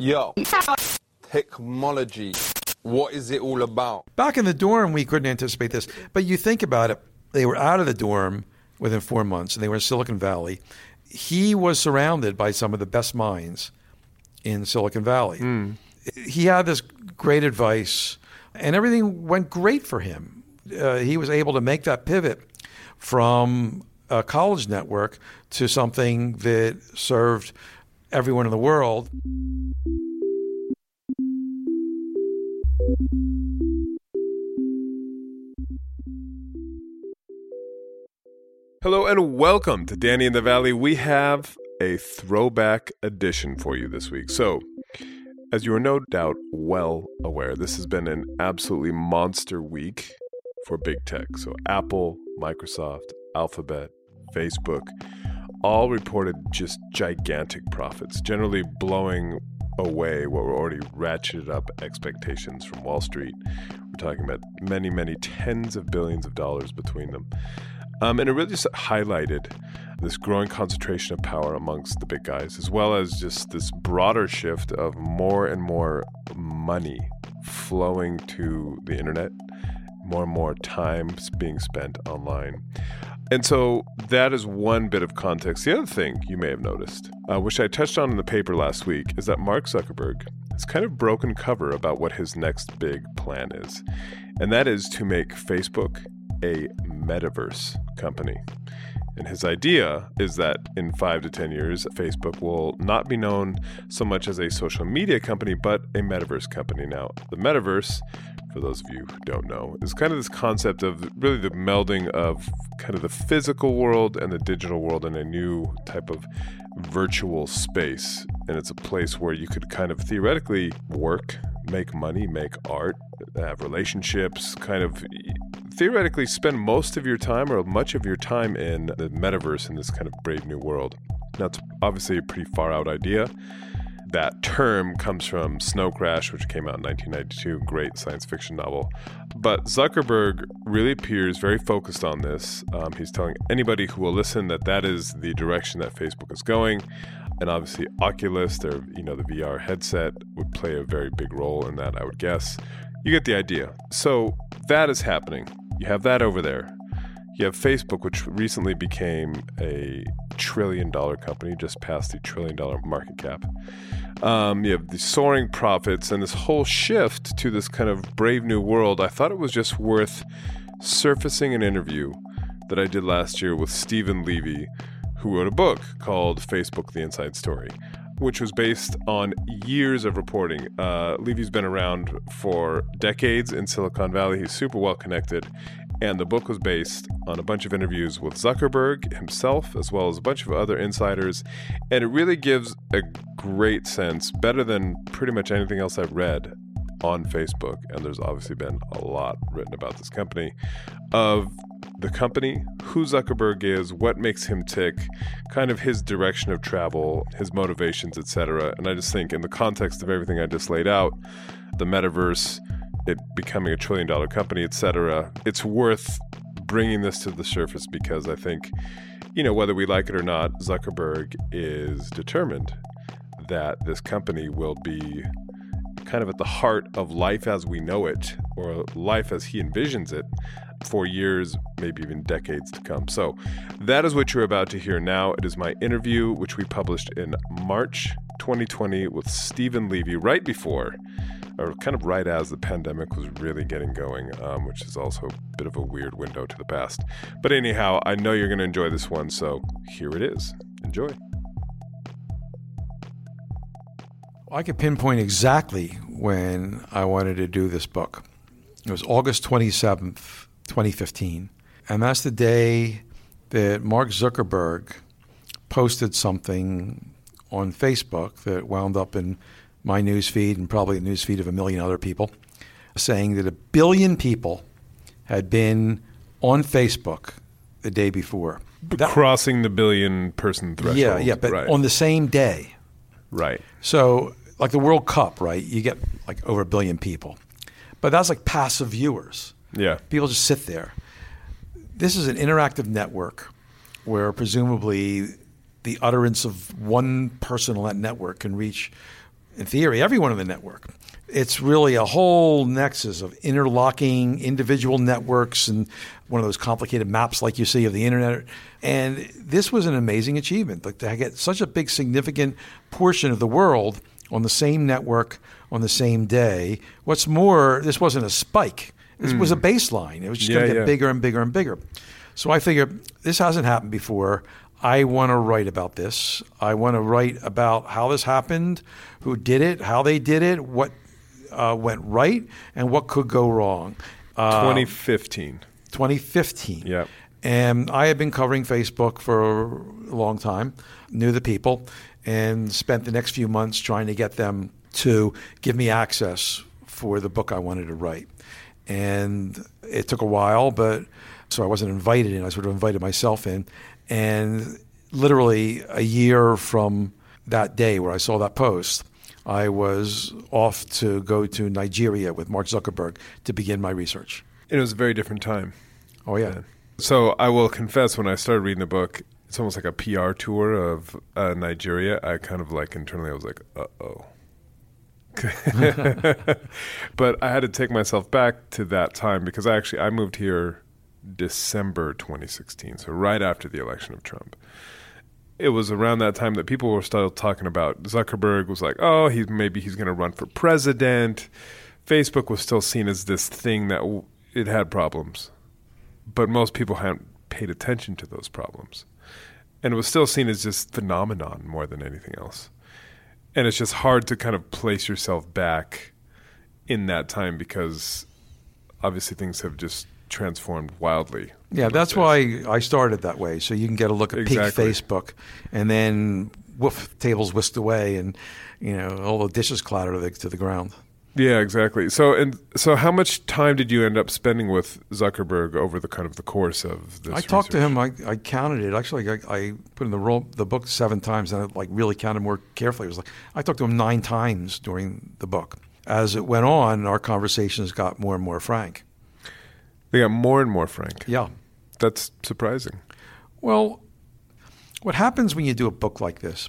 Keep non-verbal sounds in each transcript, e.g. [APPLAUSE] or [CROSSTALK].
Yo, technology. What is it all about? Back in the dorm, we couldn't anticipate this. But you think about it, they were out of the dorm within four months, and they were in Silicon Valley. He was surrounded by some of the best minds in Silicon Valley. He had this great advice, and everything went great for him. Uh, he was able to make that pivot from a college network to something that served everyone in the world. Hello and welcome to Danny in the Valley. We have a throwback edition for you this week. So, as you are no doubt well aware, this has been an absolutely monster week for big tech. So, Apple, Microsoft, Alphabet, Facebook all reported just gigantic profits, generally blowing away what were already ratcheted up expectations from Wall Street. We're talking about many, many tens of billions of dollars between them. Um, and it really just highlighted this growing concentration of power amongst the big guys, as well as just this broader shift of more and more money flowing to the internet, more and more time being spent online. And so that is one bit of context. The other thing you may have noticed, uh, which I touched on in the paper last week, is that Mark Zuckerberg has kind of broken cover about what his next big plan is. And that is to make Facebook a metaverse company. And his idea is that in five to 10 years, Facebook will not be known so much as a social media company, but a metaverse company. Now, the metaverse, for those of you who don't know, is kind of this concept of really the melding of kind of the physical world and the digital world in a new type of virtual space. And it's a place where you could kind of theoretically work, make money, make art, have relationships, kind of theoretically spend most of your time or much of your time in the metaverse in this kind of brave new world. Now, it's obviously a pretty far out idea. That term comes from Snow Crash, which came out in 1992, great science fiction novel. But Zuckerberg really appears very focused on this. Um, he's telling anybody who will listen that that is the direction that Facebook is going. And obviously, Oculus, their you know the VR headset, would play a very big role in that. I would guess. You get the idea. So that is happening. You have that over there. You have Facebook, which recently became a trillion dollar company, just past the trillion dollar market cap. Um, you have the soaring profits and this whole shift to this kind of brave new world. I thought it was just worth surfacing an interview that I did last year with Steven Levy, who wrote a book called Facebook The Inside Story, which was based on years of reporting. Uh, Levy's been around for decades in Silicon Valley. He's super well connected. And the book was based on a bunch of interviews with Zuckerberg himself, as well as a bunch of other insiders. And it really gives a great sense, better than pretty much anything else I've read on Facebook. And there's obviously been a lot written about this company, of the company, who Zuckerberg is, what makes him tick, kind of his direction of travel, his motivations, etc. And I just think, in the context of everything I just laid out, the metaverse, it becoming a trillion dollar company, etc., it's worth bringing this to the surface because I think, you know, whether we like it or not, Zuckerberg is determined that this company will be kind of at the heart of life as we know it, or life as he envisions it, for years, maybe even decades to come. So, that is what you're about to hear now. It is my interview, which we published in March 2020 with Steven Levy, right before, or kind of right as the pandemic was really getting going, um, which is also a bit of a weird window to the past. But anyhow, I know you're going to enjoy this one, so here it is. Enjoy. I could pinpoint exactly when I wanted to do this book. It was August 27th, 2015. And that's the day that Mark Zuckerberg posted something on Facebook that wound up in my newsfeed and probably the newsfeed of a million other people saying that a billion people had been on Facebook the day before. That- Crossing the billion person threshold. yeah, yeah, but right. on the same day. right. So, like the World Cup, right? You get like over a billion people, but that's like passive viewers. Yeah. People just sit there. This is an interactive network where presumably the utterance of one person on that network can reach, in theory, everyone in the network. It's really a whole nexus of interlocking individual networks and one of those complicated maps like you see of the internet. And this was an amazing achievement. Like to get such a big, significant portion of the world on the same network on the same day. What's more, this wasn't a spike. This was a hmm. baseline. It was just going to get yeah. bigger and bigger and bigger. So I figured this hasn't happened before. I want to write about this. I want to write about how this happened, who did it, how they did it, what uh, went right, and what could go wrong. Uh, 2015. 2015. Yep. And I had been covering Facebook for a long time, knew the people, and spent the next few months trying to get them to give me access for the book I wanted to write. And it took a while, but so I wasn't invited in. I sort of invited myself in. And literally a year from that day where I saw that post, I was off to go to Nigeria with Mark Zuckerberg to begin my research. It was a very different time. Oh, yeah. So I will confess, when I started reading the book, it's almost like a PR tour of uh, Nigeria. I kind of like internally, I was like, uh oh. [LAUGHS] [LAUGHS] but I had to take myself back to that time because I actually I moved here December 2016, so right after the election of Trump. It was around that time that people were still talking about Zuckerberg was like, oh, he's maybe he's going to run for president. Facebook was still seen as this thing that w- it had problems, but most people hadn't paid attention to those problems, and it was still seen as just phenomenon more than anything else and it's just hard to kind of place yourself back in that time because obviously things have just transformed wildly. Yeah, that's why I started that way. So you can get a look at Exactly. peak Facebook, and then woof, tables whisked away, and you know all the dishes clattered to the, to the ground. Yeah, exactly. So and so, how much time did you end up spending with Zuckerberg over the kind of the course of this? I talked to him. I, I counted it. Actually, I, I put in the roll, the book seven times, and I like really counted more carefully. It was like I talked to him nine times during the book. As it went on, our conversations got more and more frank. They got more and more frank. Yeah. That's surprising. Well, what happens when you do a book like this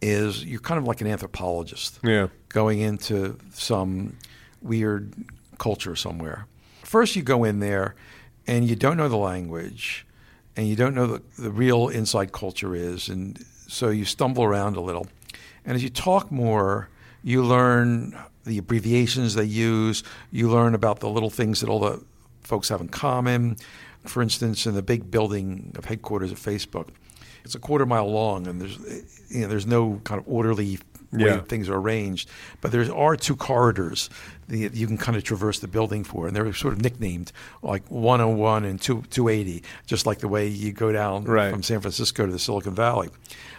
is you're kind of like an anthropologist. Yeah. going into some weird culture somewhere. First, you go in there and you don't know the language and you don't know the, the real inside culture is. And so you stumble around a little. And as you talk more, you learn the abbreviations they use, you learn about the little things that all the folks have in common. For instance, in the big building of headquarters of Facebook, it's a quarter mile long, and there's you know there's no kind of orderly way Yeah. things are arranged. But there are two corridors that you can kind of traverse the building for, and they're sort of nicknamed like 101 and 2, 280, just like the way you go down Right. from San Francisco to the Silicon Valley,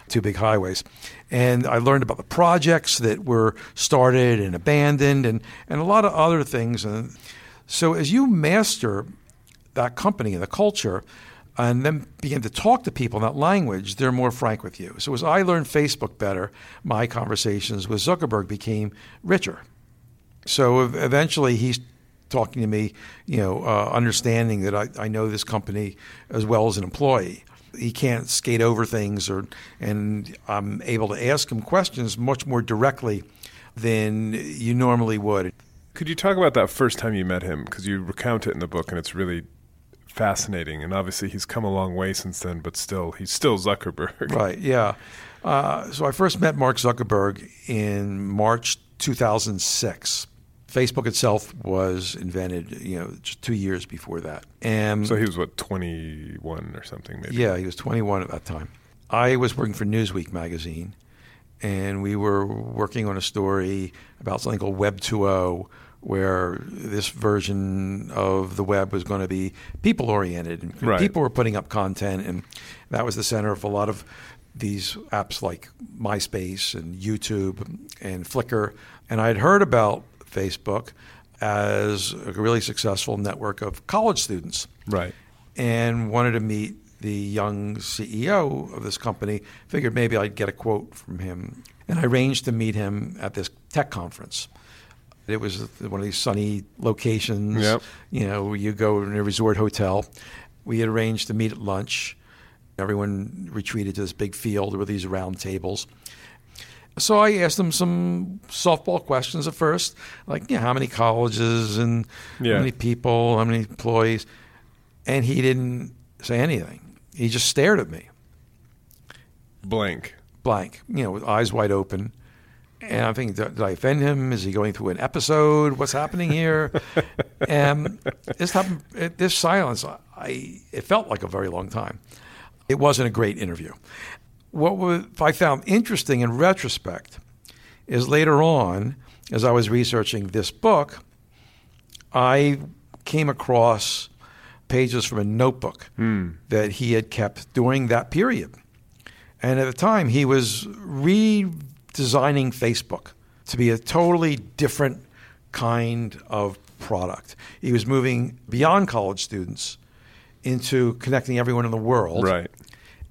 two big highways. And I learned about the projects that were started and abandoned, and and a lot of other things. And so as you master that company and the culture, and then begin to talk to people in that language, they're more frank with you. So as I learned Facebook better, my conversations with Zuckerberg became richer. So eventually he's talking to me, you know, uh, understanding that I, I know this company as well as an employee. He can't skate over things, or and I'm able to ask him questions much more directly than you normally would. Could you talk about that first time you met him? Because you recount it in the book, and it's really fascinating. And obviously, he's come a long way since then, but still, he's still Zuckerberg. [LAUGHS] Right. Yeah. Uh, so I first met Mark Zuckerberg in March 2006. Facebook itself was invented, you know, just two years before that. And So he was what twenty one or something, maybe. yeah, he was 21 at that time. I was working for Newsweek magazine, and we were working on a story about something called Web 2.0, where this version of the web was going to be people oriented. Right. People were putting up content, and that was the center of a lot of these apps like MySpace and YouTube and Flickr. And I'd heard about Facebook as a really successful network of college students Right. and wanted to meet the young CEO of this company. Figured maybe I'd get a quote from him, and I arranged to meet him at this tech conference. It was one of these sunny locations. Yep. You know, you go in a resort hotel. We had arranged to meet at lunch. Everyone retreated to this big field with these round tables. So I asked them some softball questions at first, like, you know, how many colleges and Yeah. how many people, how many employees, and he didn't say anything. He just stared at me, Blank. blank, you know, with eyes wide open. And I'm thinking, did, I offend him? Is he going through an episode? What's happening here? [LAUGHS] and this happened, this silence, I it felt like a very long time. It wasn't a great interview. What was, I found interesting in retrospect is later on, as I was researching this book, I came across pages from a notebook hmm. that he had kept during that period. And at the time, he was redesigning Facebook to be a totally different kind of product. He was moving beyond college students into connecting everyone in the world. Right.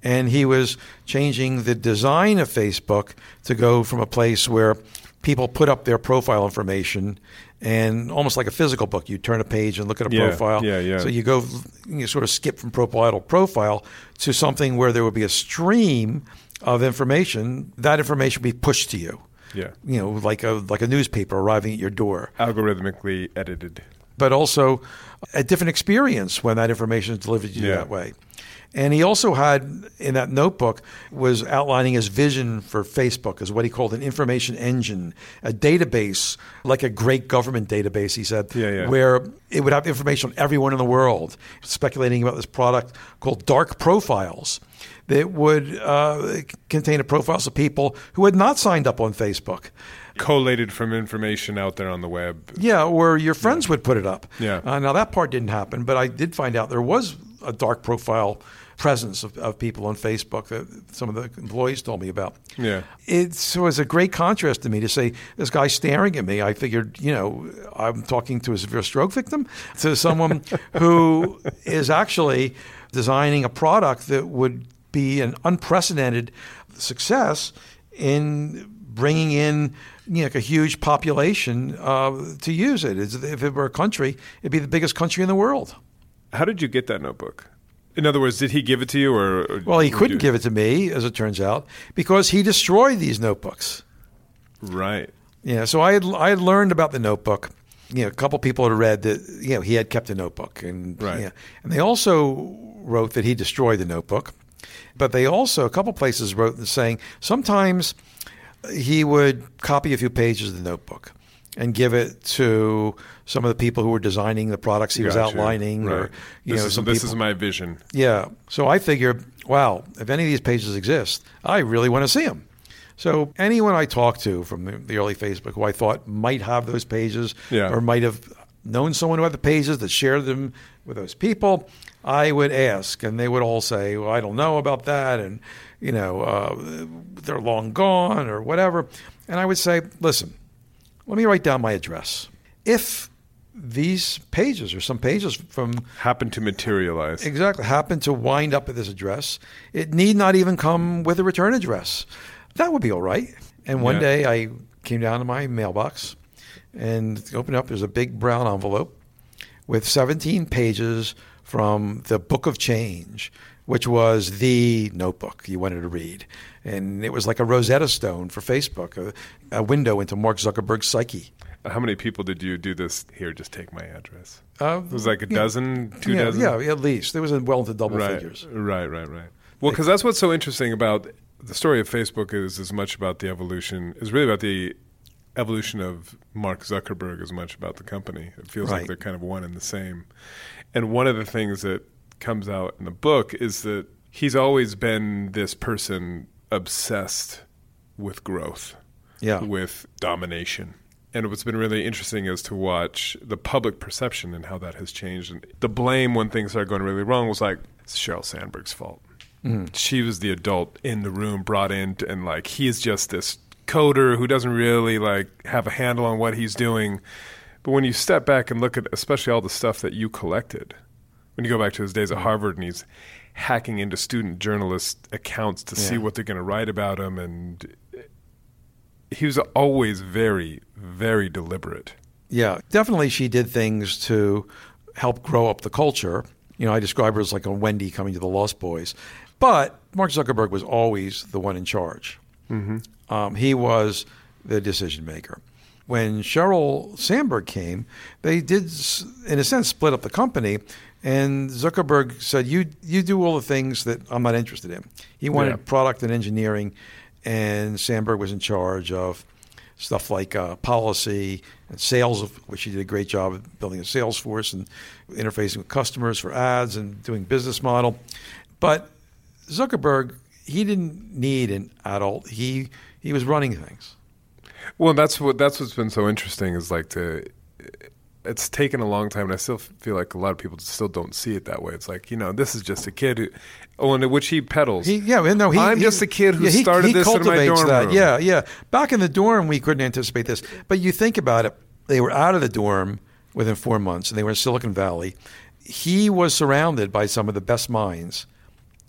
And he was changing the design of Facebook to go from a place where people put up their profile information and almost like a physical book, you turn a page and look at a Yeah, profile. yeah, yeah. So you go, you sort of skip from profile to profile to something where there would be a stream of information. That information would be pushed to you. Yeah. You know, like a like a newspaper arriving at your door Algorithmically edited. but also a different experience when that information is delivered to you Yeah. that way. And he also had in that notebook was outlining his vision for Facebook as what he called an information engine, a database like a great government database. He said, Yeah, yeah. where it would have information on everyone in the world. Speculating about this product called Dark Profiles that would uh, contain the profiles of people who had not signed up on Facebook. Collated from information out there on the web. Yeah, or your friends would put it up. Yeah. Uh, now that part didn't happen, but I did find out there was a dark profile presence of, of people on Facebook that some of the employees told me about. Yeah. It was a great contrast to me to say this guy staring at me. I figured, you know, I'm talking to a severe stroke victim, to someone [LAUGHS] who is actually designing a product that would be an unprecedented success in bringing in you know, like a huge population uh, to use it. It's- If it were a country, it'd be the biggest country in the world. How did you get that notebook? In other words, did he give it to you, or, or Well, he couldn't you- give it to me, as it turns out, because he destroyed these notebooks. Right. Yeah, so I had I had learned about the notebook. You know, a couple people had read that you know he had kept a notebook, and Right. yeah, and they also wrote that he destroyed the notebook. But they also a couple places wrote saying sometimes he would copy a few pages of the notebook and give it to some of the people who were designing the products he was Gotcha. outlining, or you this know, is, some this people. is my vision. Yeah. So I figured, wow, if any of these pages exist, I really want to see them. So anyone I talked to from the, the early Facebook who I thought might have those pages Yeah. or might have known someone who had the pages that shared them with those people, I would ask, and they would all say, "Well, I don't know about that," and you know, uh, they're long gone or whatever. And I would say, "Listen, let me write down my address. If these pages or some pages from Happened to materialize. exactly happen to wind up at this address, it need not even come with a return address. That would be all right. And one Yeah. day I came down to my mailbox and opened up. There's a big brown envelope with 17 pages from the Book of Change, which was the notebook you wanted to read. And it was like a Rosetta Stone for Facebook, a, a window into Mark Zuckerberg's psyche. How many people did you do this? Here, just take my address. Uh, It was like a yeah. dozen, two yeah, dozen. Yeah, at least. It was well into double right, figures. Right, right, right. Well, because that's what's so interesting about the story of Facebook is as much about the evolution is really about the evolution of Mark Zuckerberg as much about the company. It feels like they're kind of one and the same. And one of the things that comes out in the book is that he's always been this person obsessed with growth, Yeah. with domination. And what's been really interesting is to watch the public perception and how that has changed. And the blame when things are going really wrong was like, it's Sheryl Sandberg's fault. Mm-hmm. She was the adult in the room brought in, to, and like he's just this coder who doesn't really like have a handle on what he's doing. But when you step back and look at, especially all the stuff that you collected, when you go back to his days at Harvard and he's hacking into student journalist accounts to see what they're going to write about him, and he was always very, very deliberate. Yeah, definitely she did things to help grow up the culture. You know, I describe her as like a Wendy coming to the Lost Boys. But Mark Zuckerberg was always the one in charge. Um, he was the decision maker. When Sheryl Sandberg came, they did, in a sense, split up the company. And Zuckerberg said, "You you do all the things that I'm not interested in." He wanted Yeah. product and engineering, and Sandberg was in charge of stuff like uh, policy and sales, which he did a great job of building a sales force and interfacing with customers for ads and doing business model. But Zuckerberg, he didn't need an adult. He he was running things. Well, that's what that's what's been so interesting is like to. It's taken a long time, and I still feel like a lot of people still don't see it that way. It's like you know, this is just a kid who, oh, and which he peddles. He, yeah, no, he, I'm he- just a kid who yeah, started he this in my dorm that. room. Yeah, yeah. Back in the dorm, we couldn't anticipate this, but you think about it. They were out of the dorm within four months, and they were in Silicon Valley. He was surrounded by some of the best minds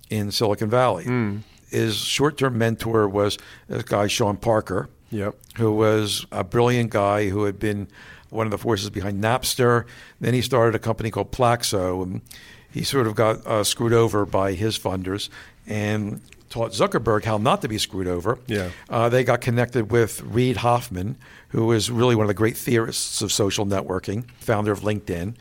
in Silicon Valley. Hmm. His short-term mentor was this guy Sean Parker, Yep. who was a brilliant guy who had been one of the forces behind Napster. Then he started a company called Plaxo, and he sort of got uh, screwed over by his funders and taught Zuckerberg how not to be screwed over. Yeah. Uh, they got connected with Reid Hoffman, who was really one of the great theorists of social networking, founder of LinkedIn.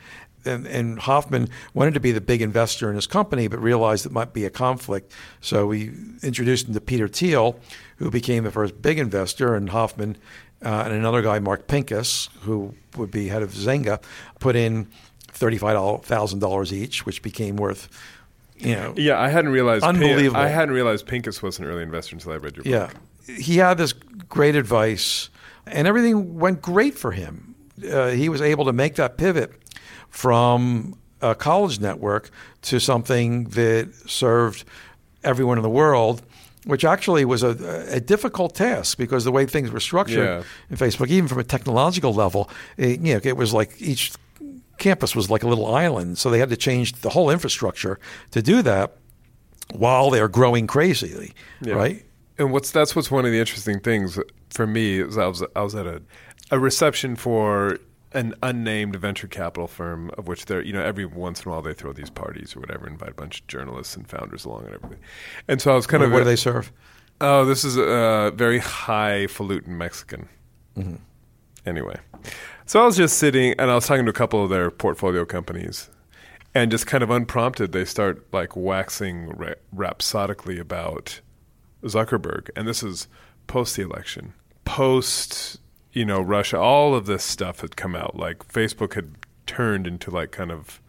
And, and Hoffman wanted to be the big investor in his company, but realized it might be a conflict. So we introduced him to Peter Thiel, who became the first big investor, and Hoffman uh, and another guy, Mark Pincus, who would be head of Zynga, put in thirty-five thousand dollars each, which became worth, you know, Yeah, I hadn't realized. Unbelievable. I hadn't realized Pincus was an early investor until I read your Yeah. book. Yeah, he had this great advice, and everything went great for him. Uh, he was able to make that pivot from a college network to something that served everyone in the world, which actually was a, a difficult task because the way things were structured Yeah. in Facebook, even from a technological level, it, you know, it was like each campus was like a little island. So they had to change the whole infrastructure to do that while they're growing crazily, Yeah. right? And what's that's what's one of the interesting things for me is I was I was at a a reception for an unnamed venture capital firm of which they're you know every once in a while they throw these parties or whatever invite a bunch of journalists and founders along and everything and so I was kind What, of what do they serve? oh this is a very highfalutin Mexican Mm-hmm. anyway so I was just sitting and I was talking to a couple of their portfolio companies and just kind of unprompted they start like waxing ra- rhapsodically about Zuckerberg, and this is post the election, post you know Russia. All of this stuff had come out. Like Facebook had turned into like kind of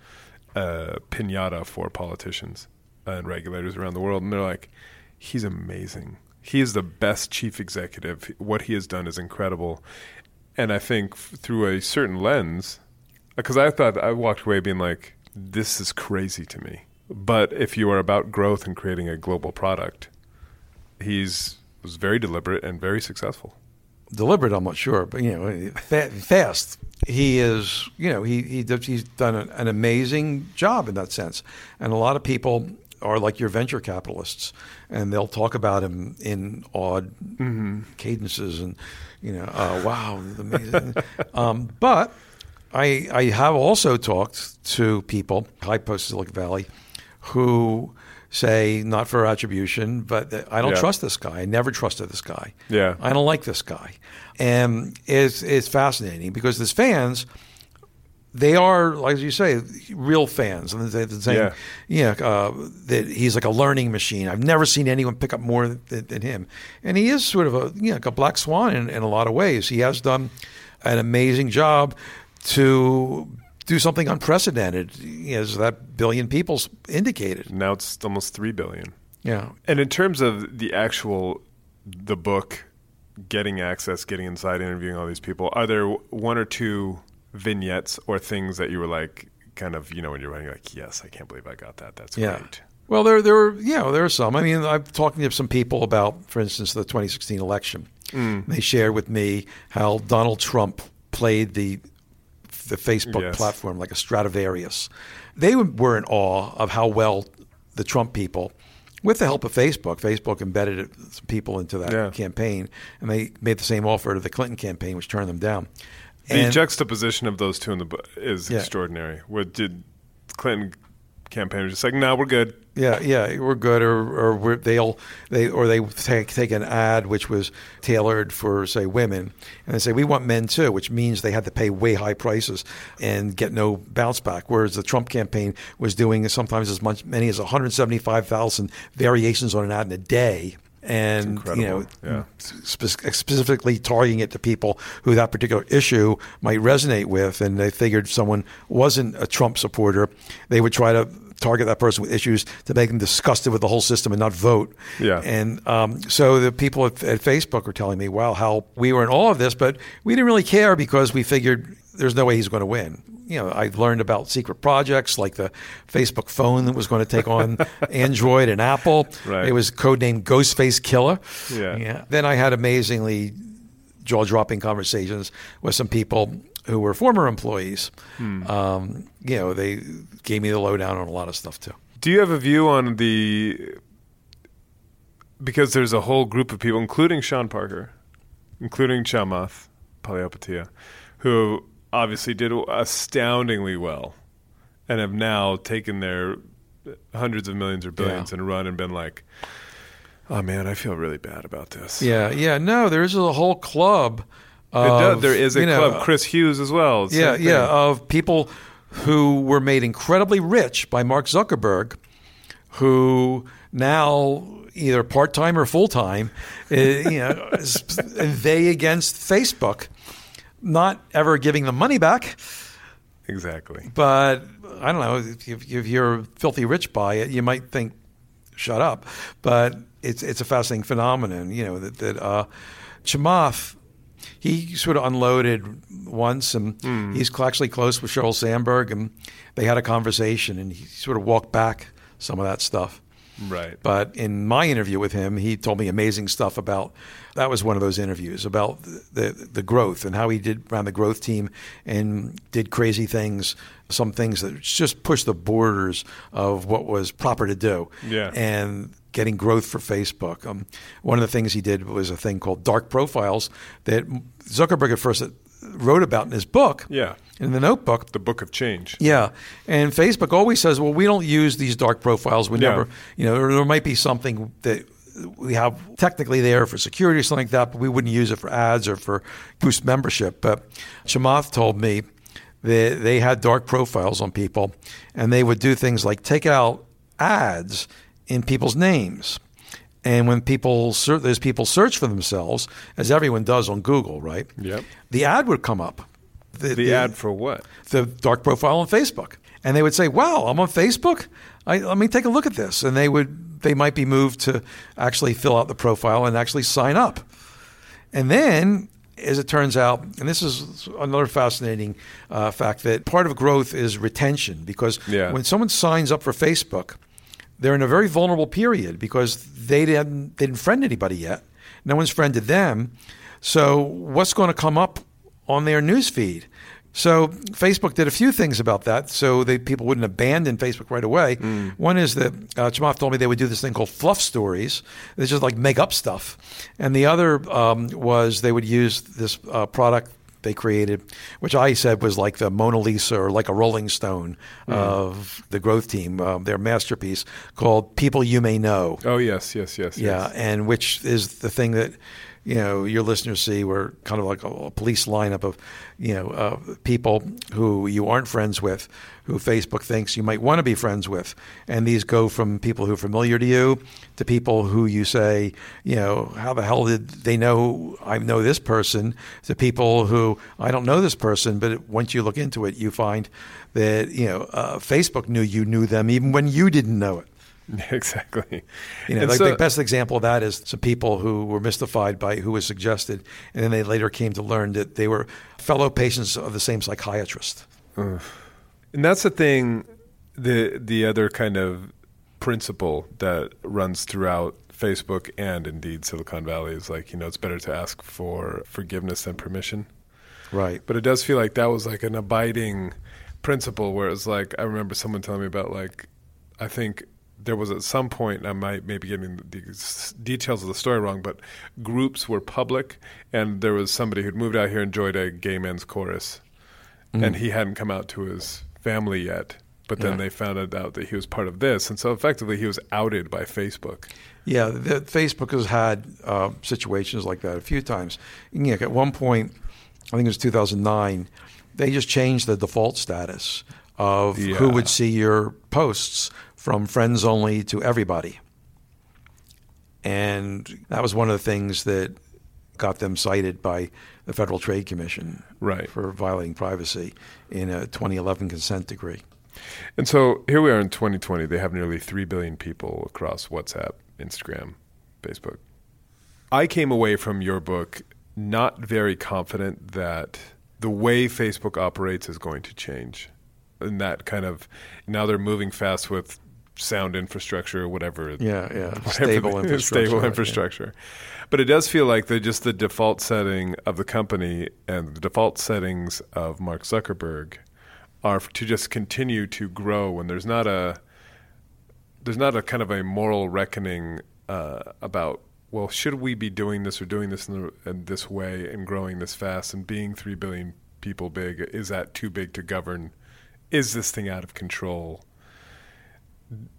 a pinata for politicians and regulators around the world, and they're like, he's amazing. He is the best chief executive. What he has done is incredible, and I think through a certain lens, because I thought I walked away being like, this is crazy to me. But if you are about growth and creating a global product, he's was very deliberate and very successful. Deliberate, I'm not sure, but you know, fast. He is, you know, he, he he's done an, amazing job in that sense, and a lot of people are like your venture capitalists, and they'll talk about him in odd cadences, and you know, uh, wow, amazing. [LAUGHS] um, but I I have also talked to people high post Silicon Valley who say not for attribution, but I don't Yeah. trust this guy. I never trusted this guy. Yeah. I don't like this guy, and it's it's fascinating because his fans. They are, like you say, real fans, and they're saying, Yeah. yeah, uh, that he's like a learning machine. I've never seen anyone pick up more than, than him, and he is sort of a you know, like a black swan in, in a lot of ways. He has done an amazing job to do something unprecedented, as that billion people's indicated. Now it's almost three billion. Yeah. And in terms of the actual the book, getting access, getting inside, interviewing all these people, are there one or two vignettes or things that you were like, kind of, you know, when you're writing, like, yes, I can't believe I got that. That's Yeah. great. Well, there, there, were, know, there are some. I mean, I'm talking to some people about, for instance, the 2016 election. Mm. They shared with me how Donald Trump played the the Facebook Yes. platform like a Stradivarius. They were- in awe of how well the Trump people, with the help of Facebook, Facebook embedded some people into that Yeah. campaign, and they made the same offer to the Clinton campaign, which turned them down. The And- juxtaposition of those two in the book is Yeah. extraordinary. What did Clinton campaign was just like, no, we're good. Yeah, yeah, we're good, or or we're, they'll they or they take take an ad which was tailored for say women, and they say we want men too, which means they had to pay way high prices and get no bounce back. Whereas the Trump campaign was doing sometimes as much many as 175,000 variations on an ad in a day. And you know, yeah. spe- specifically targeting it to people who that particular issue might resonate with, and they figured someone wasn't a Trump supporter, they would try to target that person with issues to make them disgusted with the whole system and not vote. Yeah. And um, so the people at, at Facebook were telling me, "Wow, how we were in all of this, but we didn't really care because we figured there's no way he's going to win." You know, I learned about secret projects like the Facebook phone that was going to take on [LAUGHS] Android and Apple. Right. It was codenamed Ghostface Killer. Yeah. Yeah. Then I had amazingly jaw dropping conversations with some people who were former employees. Um, you know, they gave me the lowdown on a lot of stuff too. Do you have a view on the because there's a whole group of people, including Sean Parker, including Chamath Palihapitiya, who obviously did astoundingly well and have now taken their hundreds of millions or billions Yeah. and run and been like, oh man, I feel really bad about this. Yeah, yeah. No, there's a whole club. It does. of, There is a you know, club, Chris Hughes as well. yeah, yeah, of people who were made incredibly rich by Mark Zuckerberg, who now either part time or full time, you know, [LAUGHS] they against Facebook, not ever giving them money back. exactly. But I don't know if, if if you're filthy rich by it, you might think, "Shut up." But it's it's a fascinating phenomenon, you know that that uh, Chamath, he sort of unloaded once, and hmm. he's actually close with Sheryl Sandberg, and they had a conversation, and he sort of walked back some of that stuff. Right. But in my interview with him, he told me amazing stuff about that was one of those interviews about the the growth and how he did around the growth team and did crazy things, some things that just pushed the borders of what was proper to do. Yeah. And getting growth for Facebook. Um, one of the things he did was a thing called dark profiles that Zuckerberg at first wrote about in his book. Yeah. In the notebook, The Book of Change. yeah, and Facebook always says, "Well, we don't use these dark profiles. We Yeah. never, you know, there might be something that we have technically there for security or something like that, but we wouldn't use it for ads or for boost membership." But Chamath told me that they had dark profiles on people, and they would do things like take out ads in people's names. And when people, ser- those people search for themselves, as everyone does on Google, right? Yep. The ad would come up. The ad for what? the dark profile on Facebook, and they would say, "Wow, I'm on Facebook. I, let me take a look at this." And they would they might be moved to actually fill out the profile and actually sign up. And then, as it turns out, and this is another fascinating uh, fact that part of growth is retention because Yeah. when someone signs up for Facebook, they're in a very vulnerable period because they didn't they didn't friend anybody yet. No one's friended them. So what's going to come up on their news feed? So Facebook did a few things about that, so they, people wouldn't abandon Facebook right away. One is that uh, Chamath told me they would do this thing called fluff stories. It's just like make up stuff, and the other um, was they would use this uh, product they created, which I said was like the Mona Lisa or like a Rolling Stone of the growth team, um, their masterpiece called People You May Know. Oh yes, yes, yes. Yeah, yes. and which is the thing that you know your listeners see, we're kind of like a, a police lineup of you know uh, people who you aren't friends with, who Facebook thinks you might want to be friends with, and these go from people who are familiar to you to people who you say, you know, how the hell did they know I know this person? To people who I don't know this person, but once you look into it, you find that you know uh, Facebook knew you knew them even when you didn't know it. [LAUGHS] exactly. You know, And like so- the best example of that is some people who were mystified by who was suggested, and then they later came to learn that they were fellow patients of the same psychiatrist. And that's the thing. The the other kind of principle that runs throughout Facebook and indeed Silicon Valley is like you know it's better to ask for forgiveness than permission. Right. But it does feel like that was like an abiding principle where it's like I remember someone telling me about like I think there was at some point I might maybe getting the details of the story wrong, but groups were public and there was somebody who'd moved out here and joined a gay men's chorus and he hadn't come out to his family yet. But then Yeah. they found out that he was part of this, and so effectively he was outed by Facebook. Yeah, the, Facebook has had uh, situations like that a few times. You know, at one point, I think it was 2009, they just changed the default status of Yeah. who would see your posts from friends only to everybody. And that was one of the things that got them cited by the Federal Trade Commission Right. for violating privacy in a 2011 consent decree. And so here we are in 2020. They have nearly 3 billion people across WhatsApp, Instagram, Facebook. I came away from your book not very confident that the way Facebook operates is going to change. And that kind of now they're moving fast with sound infrastructure, whatever. Yeah, yeah. [LAUGHS] whatever Stable the- infrastructure. Stable right, yeah. But it does feel like they're just the default setting of the company and the default settings of Mark Zuckerberg are to just continue to grow when there's not a there's not a kind of a moral reckoning uh, about well should we be doing this or doing this in, the, in this way and growing this fast and being three billion people big is that too big to govern is this thing out of control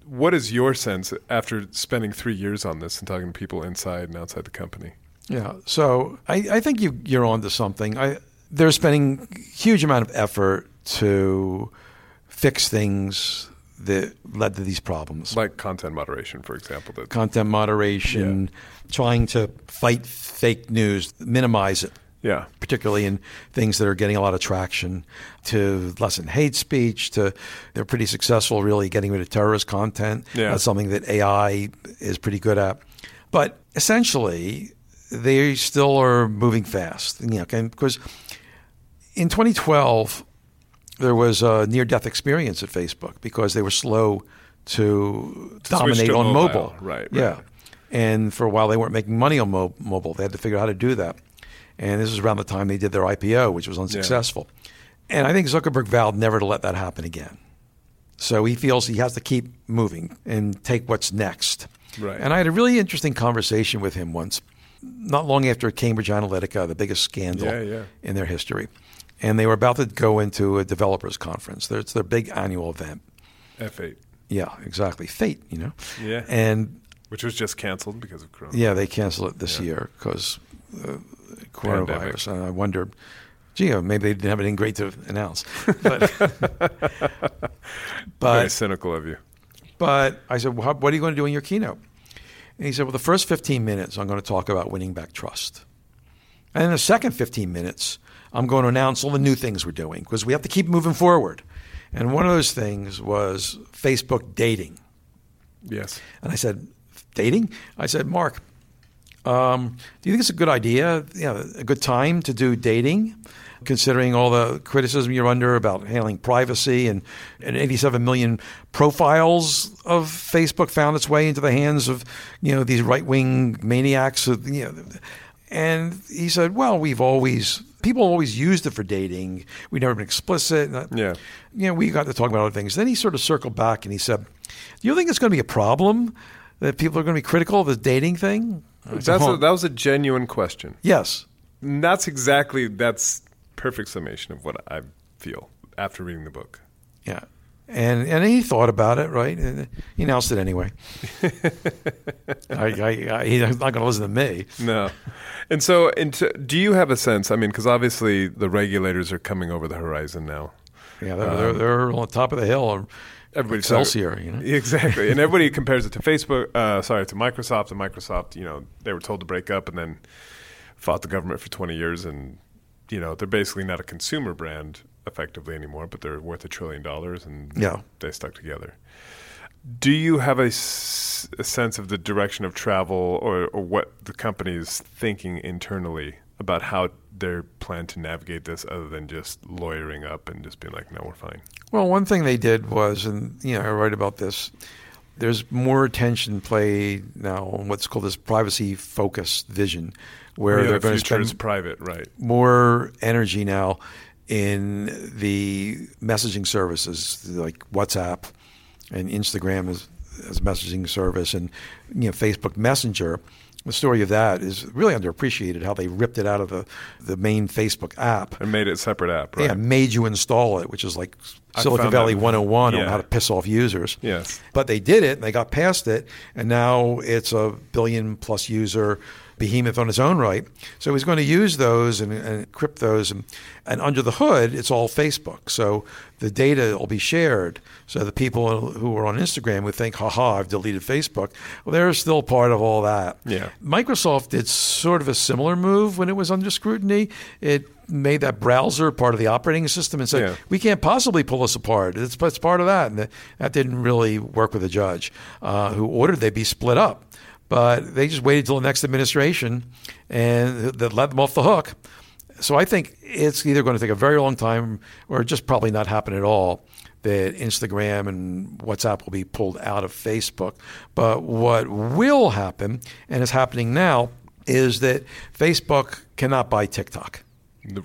what is your sense after spending three years on this and talking to people inside and outside the company Yeah. So I, I think you, you're onto something. I, they're spending huge amount of effort to fix things that led to these problems. like content moderation for example that Content moderation, trying to fight fake news, minimize it, yeah particularly in things that are getting a lot of traction, to lessen hate speech, to they're pretty successful really getting rid of terrorist content. Yeah. That's something that AI is pretty good at. But essentially, they still are moving fast. You know, because in 2012, there was a near-death experience at Facebook because they were slow to, To dominate to on mobile. mobile. Right, Yeah. And for a while, they weren't making money on mo- mobile. They had to figure out how to do that. And this was around the time they did their IPO, which was unsuccessful. And I think Zuckerberg vowed never to let that happen again. So he feels he has to keep moving and take what's next. Right. And I had a really interesting conversation with him once, not long after Cambridge Analytica, the biggest scandal Yeah, yeah. in their history. And they were about to go into a developers conference. It's their big annual event. f8 Yeah, exactly. Fate, you know? Yeah. And which was just canceled because of corona yeah, they canceled it this Yeah. year because uh. Coronavirus. And I wonder, gee, uh, maybe they didn't have anything great to announce. But, [LAUGHS] very cynical of you but I said, well, what are you going to do in your keynote? And he said, well, the first 15 minutes, I'm going to talk about winning back trust. And in the second 15 minutes, I'm going to announce all the new things we're doing because we have to keep moving forward. And one of those things was Facebook dating. yes And I said, dating? I said, Mark, um, do you think it's a good idea, you know, a good time to do dating, considering all the criticism you're under about handling privacy and, and 87 million profiles of Facebook found its way into the hands of, you know, these right-wing maniacs. Of, you know, and he said, well, we've always, people always used it for dating. We've never been explicit. Yeah. You know, we got to talk about other things. Then he sort of circled back and he said, do you think it's going to be a problem that people are going to be critical of the dating thing? That's a, that was a genuine question. yes. And that's exactly that's perfect summation of what I feel after reading the book. Yeah. And and he thought about it, right? And he announced it anyway. [LAUGHS] I, I, I, he's not going to listen to me. No. And so, into, do you have a sense? I mean, because obviously the regulators are coming over the horizon now. Yeah, they're, um, they're, they're on the top of the hill. Everybody's Excelsior, you know. [LAUGHS] Exactly, and everybody compares it to Facebook. Uh, sorry, to Microsoft. And Microsoft, you know, they were told to break up, and then fought the government for 20 years, and you know, they're basically not a consumer brand effectively anymore, but they're worth a trillion dollars, and Yeah. they stuck together. Do you have a, s- a sense of the direction of travel, or, or what the company is thinking internally about how they plan to navigate this, other than just lawyering up and just being like, "No, we're fine." Well, one thing they did was, and you know, I write about this. There's more attention played now on what's called this privacy-focused vision, where Yeah, they're the going to spend private, right? more energy now in the messaging services like WhatsApp and Instagram as, as a messaging service, and you know, Facebook Messenger. The story of that is really underappreciated. How they ripped it out of the, the main Facebook app. And made it a separate app, right? Yeah, made you install it, which is like Silicon Valley that- 101 yeah. on how to piss off users. Yes. But they did it and they got past it, and now it's a billion plus user behemoth on its own right. So he's going to use those and, and encrypt those, and, and under the hood, it's all Facebook. So the data will be shared. So the people who are on Instagram would think, haha, I've deleted Facebook. Well, they're still part of all that. Yeah. Microsoft did sort of a similar move when it was under scrutiny. It made that browser part of the operating system and said, Yeah. we can't possibly pull us apart. It's, it's part of that. And that, that didn't really work with the judge uh, who ordered they be split up. But they just waited till the next administration and that let them off the hook. So I think it's either going to take a very long time or just probably not happen at all that Instagram and WhatsApp will be pulled out of Facebook. But what will happen, and is happening now, is that Facebook cannot buy TikTok.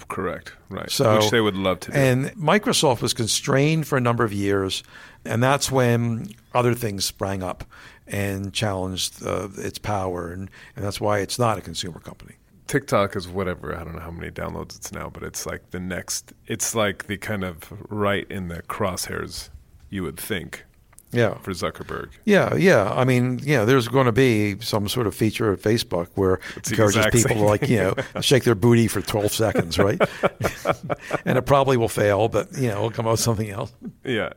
Correct, right? So, Which they would love to do. And Microsoft was constrained for a number of years, and that's when other things sprang up and challenged uh, its power, and, and that's why it's not a consumer company. TikTok is whatever. I don't know how many downloads it's now, but it's like the next. It's like the kind of right in the crosshairs you would think Yeah. for Zuckerberg. Yeah, yeah. I mean, yeah, there's going to be some sort of feature at Facebook where It's it encourages people to like, you know, [LAUGHS] shake their booty for 12 seconds, right? [LAUGHS] and it probably will fail, but you know, it'll come out with something else. Yeah.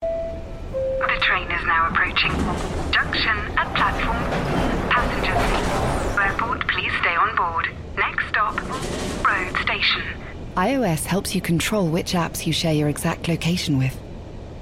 The train is now approaching. Junction at platform. Passengers. Airport, please stay on board. Next stop, road station. iOS helps you control which apps you share your exact location with.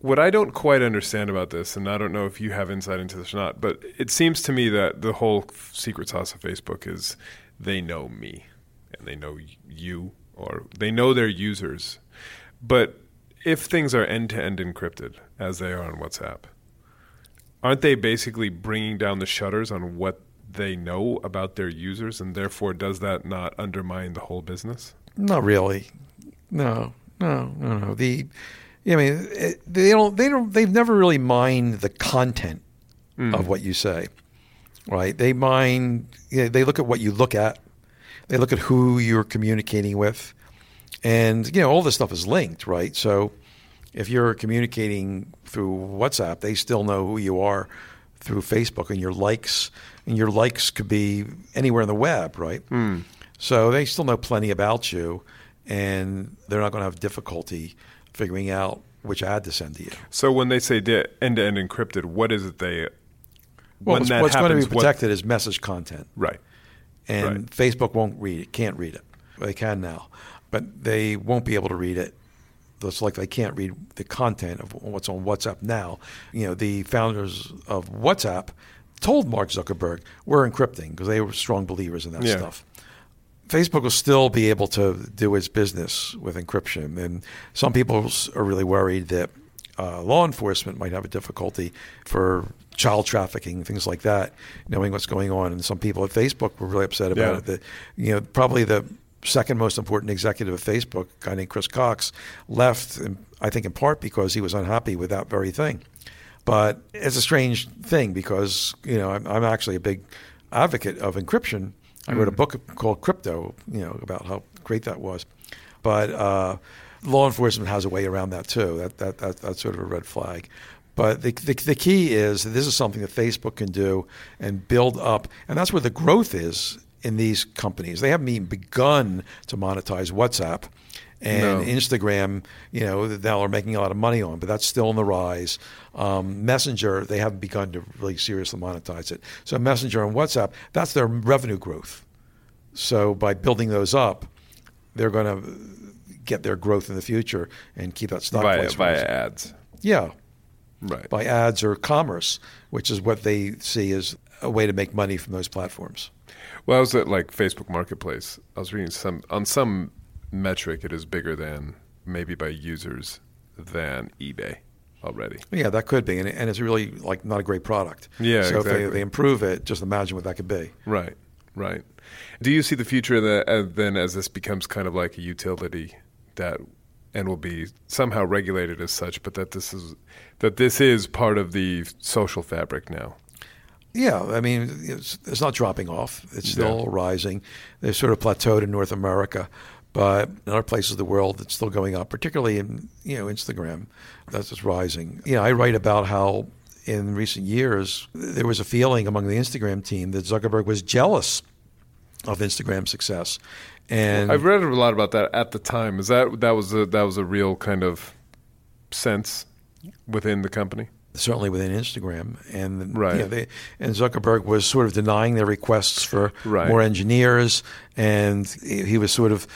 what I don't quite understand about this, and I don't know if you have insight into this or not, but it seems to me that the whole secret sauce of Facebook is they know me and they know you or they know their users. But if things are end to end encrypted, as they are on WhatsApp, aren't they basically bringing down the shutters on what they know about their users, and therefore does that not undermine the whole business? Not really. No, no, no, no. The, I mean, it, they don't. They don't. They've never really mined the content mm. of what you say, right? They mine. You know, they look at what you look at. They look at who you're communicating with, and you know all this stuff is linked, right? So, if you're communicating through WhatsApp, they still know who you are through Facebook and your likes, and your likes could be anywhere in the web, right? Mm. So they still know plenty about you, and they're not going to have difficulty figuring out which ad to send to you. So when they say end to end encrypted, what is it they Well, what's, what's going to be protected is message content. right. and Right. Facebook won't read it, can't read it. They can now, but they won't be able to read it. It's like they can't read the content of what's on WhatsApp now. You know, the founders of WhatsApp told Mark Zuckerberg we're encrypting because they were strong believers in that Yeah. stuff. Facebook will still be able to do its business with encryption, and some people are really worried that uh, law enforcement might have a difficulty for child trafficking, things like that, knowing what's going on. And some people at Facebook were really upset about Yeah. it. That you know, probably the second most important executive of Facebook, a guy named Chris Cox, left. I think in part because he was unhappy with that very thing. But it's a strange thing because you know I'm, I'm actually a big advocate of encryption. I wrote a book called Crypto, you know, about how great that was. But uh, law enforcement has a way around that too. That, that, that that's sort of a red flag. But the, the the key is this is something that Facebook can do and build up, and that's where the growth is in these companies. They haven't even begun to monetize WhatsApp and No. Instagram, you know, now are making a lot of money on, but that's still on the rise. Um, Messenger, they haven't begun to really seriously monetize it. So Messenger and WhatsApp, that's their revenue growth. So by building those up, they're going to get their growth in the future and keep that stock Via, price rising. ads. Yeah, Right. by ads or commerce, which is what they see as a way to make money from those platforms. Well, I was at like Facebook Marketplace. I was reading some on some metric. It is bigger than maybe by users than eBay already. Yeah, that could be, and, and it's really like not a great product. Yeah, so if they, they improve it, just imagine what that could be. Right. Right. Do you see the future that uh, then as this becomes kind of like a utility that and will be somehow regulated as such, but that this is that this is part of the social fabric now? Yeah, I mean, it's, it's not dropping off. It's still Yeah. rising. They've sort of plateaued in North America, but in other places of the world, it's still going up, particularly in you know Instagram. That's just rising. You know, I write about how in recent years there was a feeling among the Instagram team that Zuckerberg was jealous of Instagram's success, and I've read a lot about that at the time. Is that that was a that was a real kind of sense within the company? certainly within Instagram, and Right. you know, they, and Zuckerberg was sort of denying their requests for Right. more engineers, and he was sort of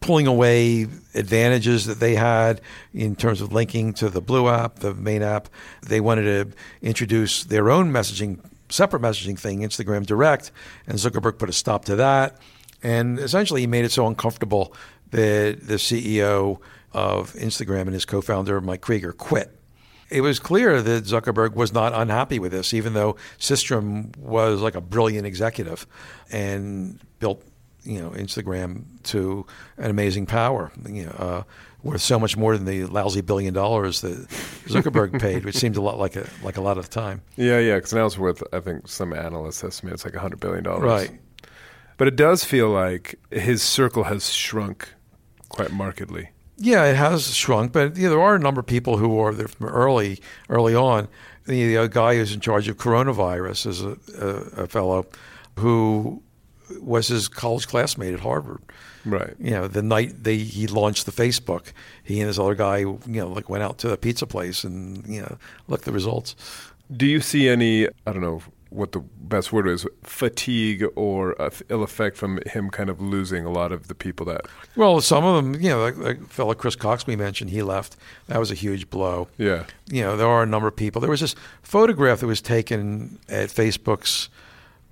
pulling away advantages that they had in terms of linking to the Blue app, the main app. They wanted to introduce their own messaging, separate messaging thing, Instagram Direct, and Zuckerberg put a stop to that, and essentially he made it so uncomfortable that the CEO of Instagram and his co-founder Mike Krieger quit it was clear that Zuckerberg was not unhappy with this, even though Systrom was like a brilliant executive and built, you know, Instagram to an amazing power, you know, uh, worth so much more than the lousy billion dollars that Zuckerberg [LAUGHS] paid, which seemed a lot like a like a lot of time. Yeah, yeah. Because now it's worth. I think some analysts estimate it's like a hundred billion dollars. Right. But it does feel like his circle has shrunk quite markedly. Yeah, it has shrunk, but you know, there are a number of people who are there from early early on. The, the guy who's in charge of coronavirus is a, a, a fellow who was his college classmate at Harvard. Right. You know, the night they he launched the Facebook, he and this other guy, you know, like went out to a pizza place and you know looked the results. Do you see any? I don't know what the best word is. Fatigue or ill effect from him kind of losing a lot of the people that. Well, some of them, you know, like, like fellow Chris Cox we mentioned, he left. That was a huge blow. Yeah. you know, there are a number of people. There was this photograph that was taken at Facebook's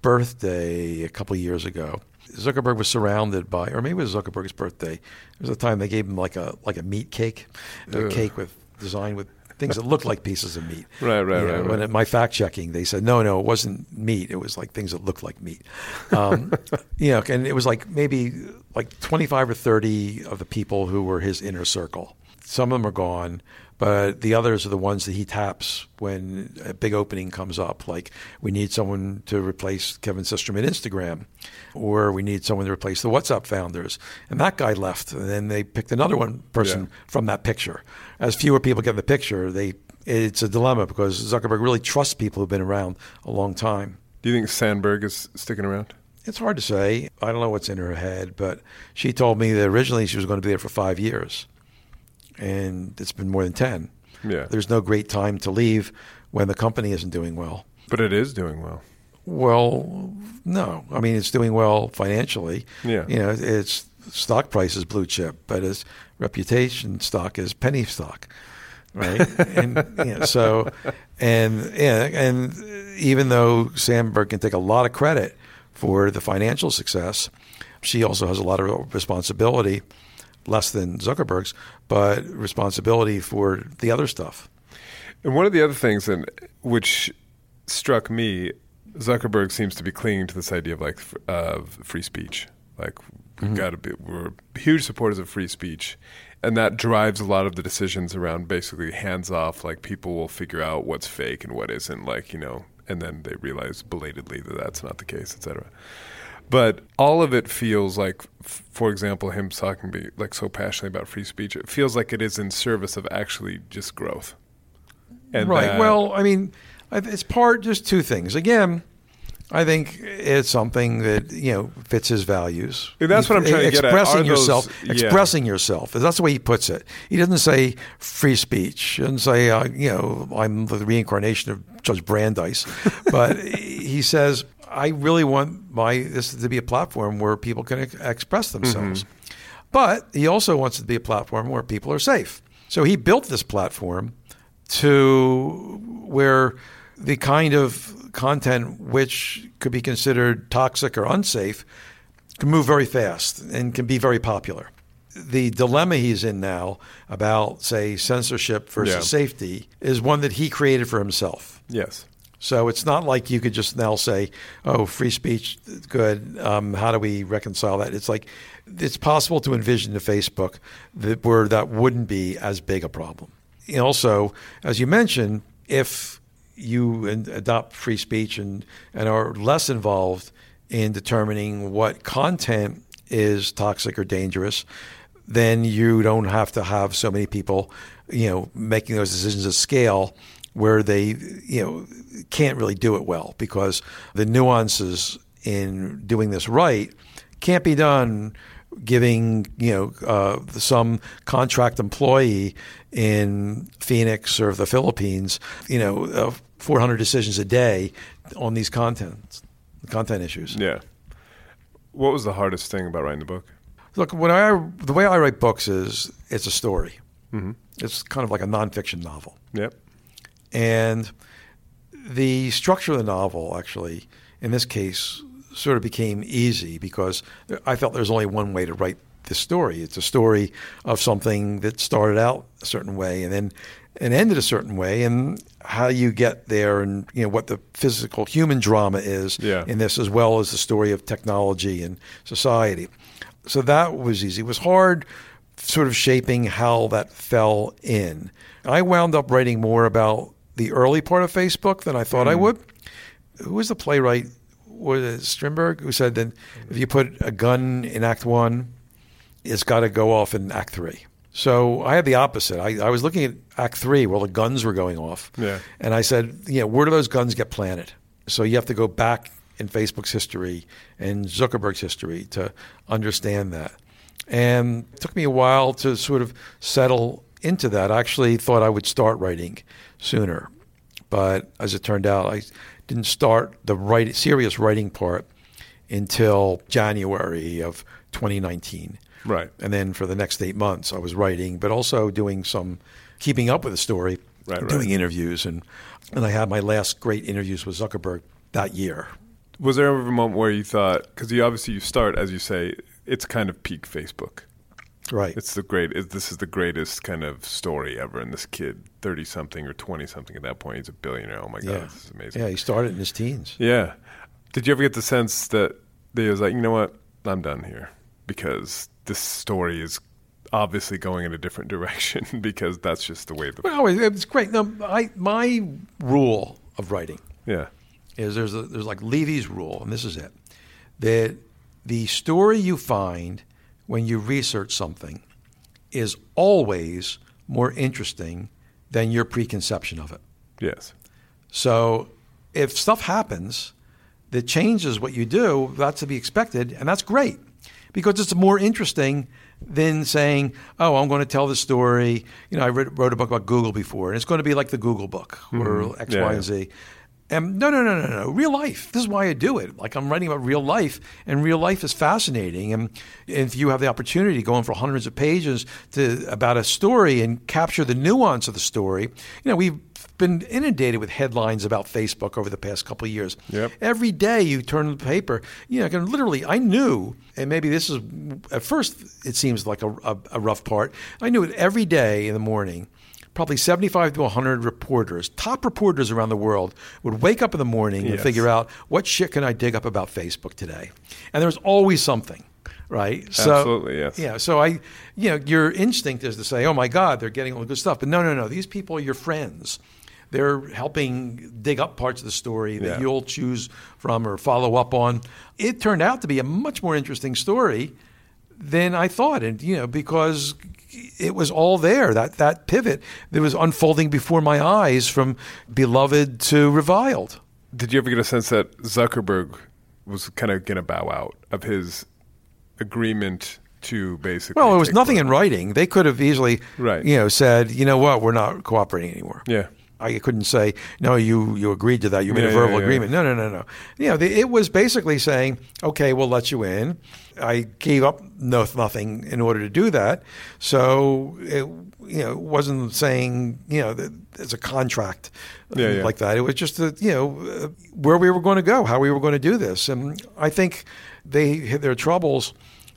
birthday a couple years ago. Zuckerberg was surrounded by, or maybe it was Zuckerberg's birthday. It was a time they gave him like a like a meat cake, a Ugh. cake with designed with things that looked like pieces of meat. [LAUGHS] Right, right, You know, right, When right. at my fact checking, they said no, no, it wasn't meat. It was like things that looked like meat. Um, [LAUGHS] you know, and it was like maybe like twenty five or thirty of the people who were his inner circle. Some of them are gone, but the others are the ones that he taps when a big opening comes up. Like we need someone to replace Kevin Systrom at Instagram, or we need someone to replace the WhatsApp founders. And that guy left, and then they picked another one person Yeah. from that picture. As fewer people get in the picture, they it's a dilemma because Zuckerberg really trusts people who've been around a long time. Do you think Sandberg is sticking around? It's hard to say. I don't know what's in her head, but she told me that originally she was going to be there for five years, and it's been more than ten. Yeah. There's no great time to leave when the company isn't doing well. But it is doing well. Well, no. I mean, it's doing well financially. Yeah. You know, its stock price is blue chip, but its reputation stock is penny stock, right? [LAUGHS] and you know, so, and yeah, and even though Sandberg can take a lot of credit for the financial success, she also has a lot of responsibility, less than Zuckerberg's, but responsibility for the other stuff. And one of the other things, and which struck me, Zuckerberg seems to be clinging to this idea of like of free speech. Like we've Mhm. got to be, we're huge supporters of free speech, and that drives a lot of the decisions around basically hands off. Like people will figure out what's fake and what isn't. Like you know, and then they realize belatedly that that's not the case, etc. But all of it feels like, for example, him talking be, like so passionately about free speech. It feels like it is in service of actually just growth. And right. that- well, I mean, it's part just two things. Again, I think it's something that you know fits his values. That's what I'm trying to get at. Expressing yourself, yeah. expressing yourself. That's the way he puts it. He doesn't say free speech. He doesn't say uh, you know I'm the reincarnation of Judge Brandeis, [LAUGHS] but he says I really want my this to be a platform where people can ex- express themselves. Mm-hmm. But he also wants it to be a platform where people are safe. So he built this platform to where the kind of content which could be considered toxic or unsafe can move very fast and can be very popular. The dilemma he's in now about, say, censorship versus Yeah. safety is one that he created for himself. Yes. So it's not like you could just now say, "Oh, free speech, good. Um, how do we reconcile that?" It's like it's possible to envision a Facebook that where that wouldn't be as big a problem. And also, as you mentioned, if you adopt free speech and and are less involved in determining what content is toxic or dangerous, then you don't have to have so many people, you know, making those decisions at scale where they, you know, can't really do it well because the nuances in doing this right can't be done giving, you know, uh, some contract employee in Phoenix or the Philippines, you know, uh, 400 decisions a day on these content content issues. Yeah. What was the hardest thing about writing the book? Look, when I the way I write books is it's a story. Mhm. It's kind of like a nonfiction novel, Yep. And the structure of the novel actually, in this case, sort of became easy because I felt there's only one way to write this story. It's a story of something that started out a certain way and then and ended a certain way, and how you get there, and you know what the physical human drama is Yeah. in this, as well as the story of technology and society. So that was easy. It was hard, sort of shaping how that fell in. I wound up writing more about the early part of Facebook than I thought I Mm. would. Who was the playwright? Was it Strindberg who said that if you put a gun in Act One, it's got to go off in Act Three. So I had the opposite. I, I was looking at Act Three while the guns were going off, Yeah. and I said, know, where do those guns get planted? So you have to go back in Facebook's history and Zuckerberg's history to understand that. And it took me a while to sort of settle into that. I actually thought I would start writing sooner, but as it turned out, I didn't start the write, serious writing part until January of 2019. Right. And then for the next eight months, I was writing, but also doing some keeping up with the story, Right, right. doing interviews, and and I had my last great interviews with Zuckerberg that year. Was there ever a moment where you thought, because you obviously you start as you say, it's kind of peak Facebook. Right. It's the great. It, this is the greatest kind of story ever. And this kid, thirty something or twenty something at that point, he's a billionaire. Oh my god, yeah, this is amazing. Yeah, he started in his teens. Yeah. Did you ever get the sense that they was like, you know what, I'm done here because this story is obviously going in a different [LAUGHS] direction because that's just the way the Well, it- it's great. No, I my rule of writing yeah is there's a, there's like Levy's rule, and this is it: that the story you find when you research something is always more interesting than your preconception of it. yes So if stuff happens that changes what you do, that's to be expected, and that's great because it's more interesting than saying, "Oh, I'm going to tell the story." You know, I read, wrote a book about Google before, and it's going to be like the Google book or Mhm. X, Yeah, Y, and Z. And no, no, no, no, no. Real life. This is why I do it. Like I'm writing about real life, and real life is fascinating. And if you have the opportunity to go in for hundreds of pages to about a story and capture the nuance of the story, you know, we've been inundated with headlines about Facebook over the past couple of years. Yep. Every day you turn the paper, you know, can literally, I knew, and maybe this is at first it seems like a, a, a rough part. I knew it every day in the morning probably 75 to 100 reporters, top reporters around the world, would wake up in the morning and figure out what shit can I dig up about Facebook today. And there was always something, right? So, Absolutely, yes. Yeah. So I, you know, your instinct is to say, "Oh my God, they're getting all the good stuff," but no, no, no. These people are your friends. They're helping dig up parts of the story that Yeah. you'll choose from or follow up on. It turned out to be a much more interesting story than I thought, and you know, because it was all there. That that pivot that was unfolding before my eyes from beloved to reviled. Did you ever get a sense that Zuckerberg was kind of going to bow out of his agreement to basically? Well, there was nothing over? in writing. They could have easily, Right. you know, said, you know what, we're not cooperating anymore. Yeah. I couldn't say, no, you you agreed to that. You made Yeah, a yeah, verbal yeah. agreement. No, no, no, no. You know, the, it was basically saying, okay, we'll let you in. I gave up no nothing in order to do that. So it, you know, wasn't saying, you know, that it's a contract uh, Yeah, yeah. like that. It was just, that, you know, uh, where we were going to go, how we were going to do this. And I think they hit their troubles.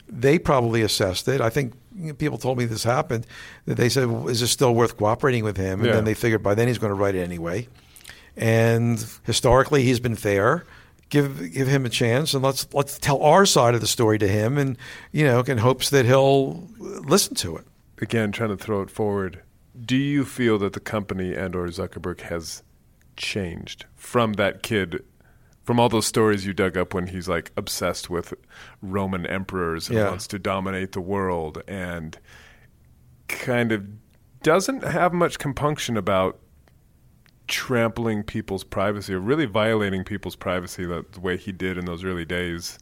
They probably assessed it. I think people told me this happened. That they said, well, "Is this still worth cooperating with him?" And Yeah. then they figured by then he's going to write it anyway. And historically, he's been fair. Give give him a chance, and let's let's tell our side of the story to him, and you know, in hopes that he'll listen to it. Again, trying to throw it forward. Do you feel that the company and or Zuckerberg has changed from that kid? From all those stories you dug up when he's like obsessed with Roman emperors and Yeah. wants to dominate the world and kind of doesn't have much compunction about trampling people's privacy or really violating people's privacy the, the way he did in those early days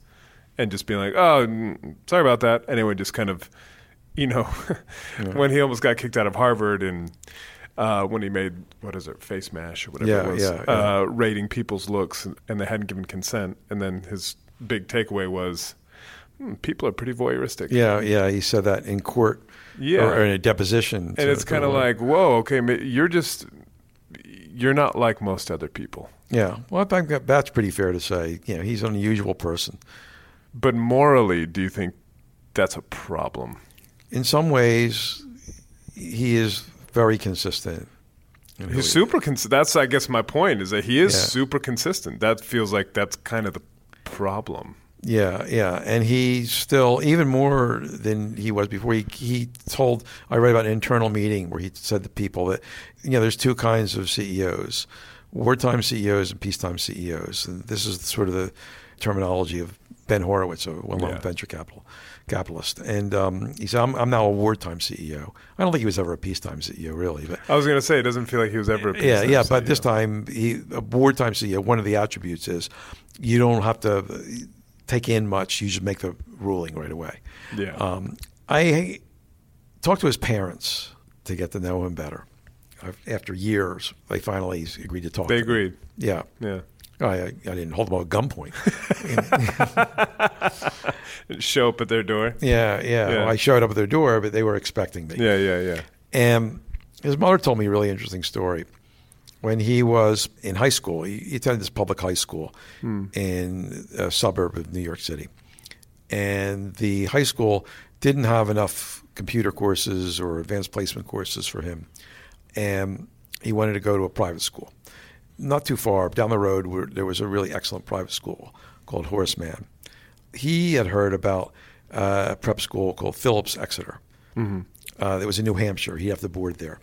and just being like oh sorry about that. Anyway just kind of you know [LAUGHS] when he almost got kicked out of harvard and uh, when he made what is it face mash or whatever Yeah, it was yeah, yeah. Uh, rating people's looks and, and they hadn't given consent. And then his big takeaway was hmm, people are pretty voyeuristic. Yeah, yeah, he said that in court, Yeah. or, in a deposition, and it's kind of like whoa okay you're just you're not like most other people yeah. Well, I think that- that's pretty fair to say. You know, he's an unusual person. But morally, do you think that's a problem? In some ways, he is very consistent. He's he- super consistent. That's, I guess, my point is that he is Yeah. super consistent. That feels like that's kind of the problem. Yeah, yeah, and he's still even more than he was before. He he told I read about an internal meeting where he said to people that you know there's two kinds of CEOs, wartime CEOs and peacetime CEOs, and this is sort of the terminology of Ben Horowitz, a well-known Yeah. venture capital capitalist. And um, he said, I'm, "I'm now a wartime CEO." I don't think he was ever a peacetime CEO, really, but I was going to say, it doesn't feel like he was ever a yeah, peacetime yeah. But CEO. this time, he, a wartime CEO, one of the attributes is you don't have to take in much. You just make the ruling right away. Yeah. Um, I talked to his parents to get to know him better. After years, they finally agreed to talk. They to me. agreed. Yeah. Yeah. I, I didn't hold them at gunpoint. [LAUGHS] Show up at their door. yeah, yeah. Yeah. I showed up at their door, but they were expecting me. Yeah, yeah, yeah. And his mother told me a really interesting story. When he was in high school, he, he attended this public high school hmm. in a suburb of New York City. And the high school didn't have enough computer courses or advanced placement courses for him. And he wanted to go to a private school. Not too far down the road, where there was a really excellent private school called Horace Mann. He had heard about uh, a prep school called Phillips Exeter. Uh, that was in New Hampshire. He'd have to board there.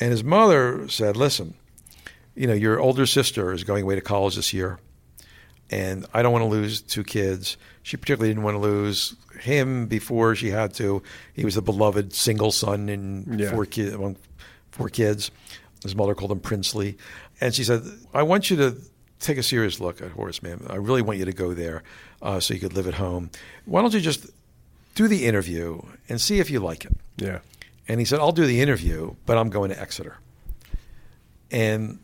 And his mother said, Listen, you know, your older sister is going away to college this year, and I don't want to lose two kids. She particularly didn't want to lose him before she had to. He was a beloved single son and Yeah. four, kids, among four kids. His mother called him Princely. And she said, I want you to take a serious look at Horace Mann. I really want you to go there uh, so you could live at home. Why don't you just do the interview and see if you like it? Yeah. And he said, I'll do the interview, but I'm going to Exeter. And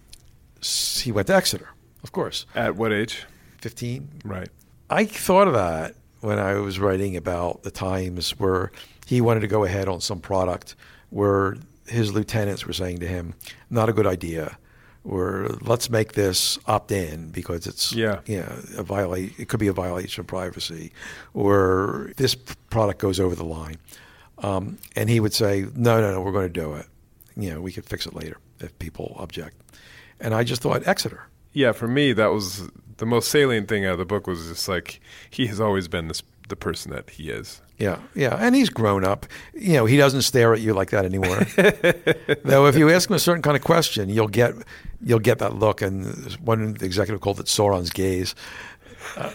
he went to Exeter, of course. At what age? 15. Right. I thought of that when I was writing about the times where he wanted to go ahead on some product where his lieutenants were saying to him, not a good idea, or let's make this opt in because it's Yeah. you know, a violate it could be a violation of privacy, or this product goes over the line. Um, and he would say, no, no, no, we're going to do it. You know, we could fix it later if people object. And I just thought, Exeter. Yeah, for me, that was the most salient thing out of the book was just like he has always been this the person that he is. Yeah, yeah, and he's grown up. You know, he doesn't stare at you like that anymore. [LAUGHS] Though, if you ask him a certain kind of question, you'll get you'll get that look. And one executive called it Sauron's gaze. Uh,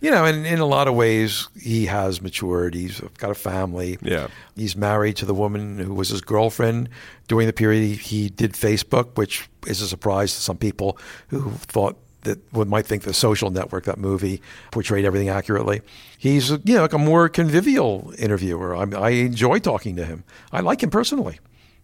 you know, and in a lot of ways, he has matured. He's got a family. Yeah. He's married to the woman who was his girlfriend during the period he, he did Facebook, which is a surprise to some people who thought that one might think the social network, that movie, portrayed everything accurately. He's, you know, like a more convivial interviewer. I, I enjoy talking to him. I like him personally.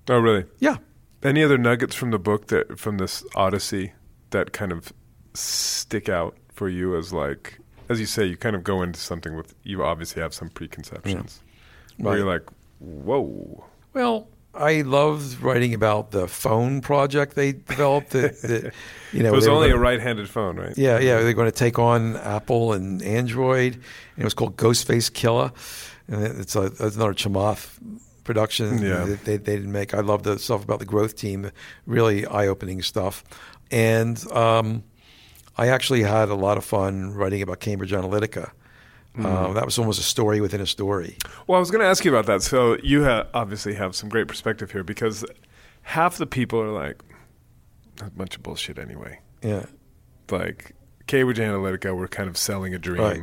Oh, really? Yeah. Any other nuggets from the book that from this Odyssey that kind of stick out for you as like as you say, you kind of go into something with you obviously have some preconceptions. Where Right. you're like, whoa. Well, I loved writing about the phone project they developed. That, that [LAUGHS] you know, it was only a gonna- right-handed phone, right? Yeah, yeah. They're going to take on Apple and Android. And it was called Ghostface Killer. And it's, a, it's another Chamath production Yeah. that they, they didn't make. I love the stuff about the growth team, really eye opening stuff. And um, I actually had a lot of fun writing about Cambridge Analytica. Uh, that was almost a story within a story. Well, I was going to ask you about that. So you ha- obviously have some great perspective here because half the people are like, a bunch of bullshit anyway. Yeah. Like Cambridge Analytica were kind of selling a dream Right.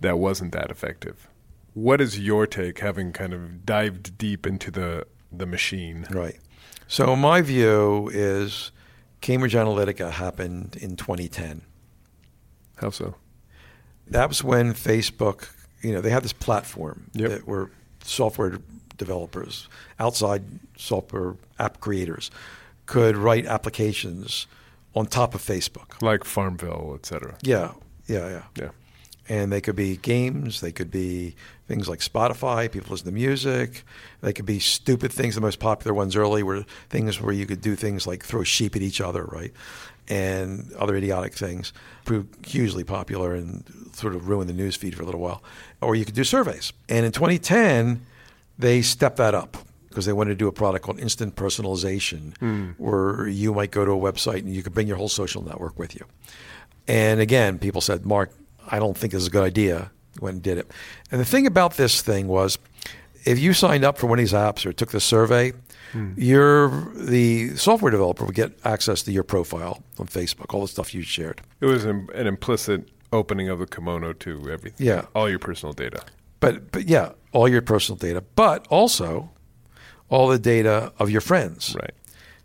that wasn't that effective. What is your take, having kind of dived deep into the the machine? Right. So my view is Cambridge Analytica happened in 2010. How so? That was when Facebook, you know, they had this platform Yep. that were software developers, outside software app creators, could write applications on top of Facebook. Like Farmville, et cetera. Yeah, yeah, yeah. Yeah. And they could be games, they could be things like Spotify, people listen to music. They could be stupid things. The most popular ones early were things where you could do things like throw sheep at each other, right? And other idiotic things. Proved hugely popular and sort of ruined the news feed for a little while. Or you could do surveys. And in 2010, they stepped that up because they wanted to do a product called instant personalization, hmm. where you might go to a website and you could bring your whole social network with you. And again, people said, Mark, I don't think this is a good idea. Went and did it. And the thing about this thing was, if you signed up for one of these apps or took the survey, hmm. your the software developer would get access to your profile on Facebook, all the stuff you shared. It was an, an implicit opening of the kimono to everything. Yeah. All your personal data. But but yeah, all your personal data, but also all the data of your friends. Right.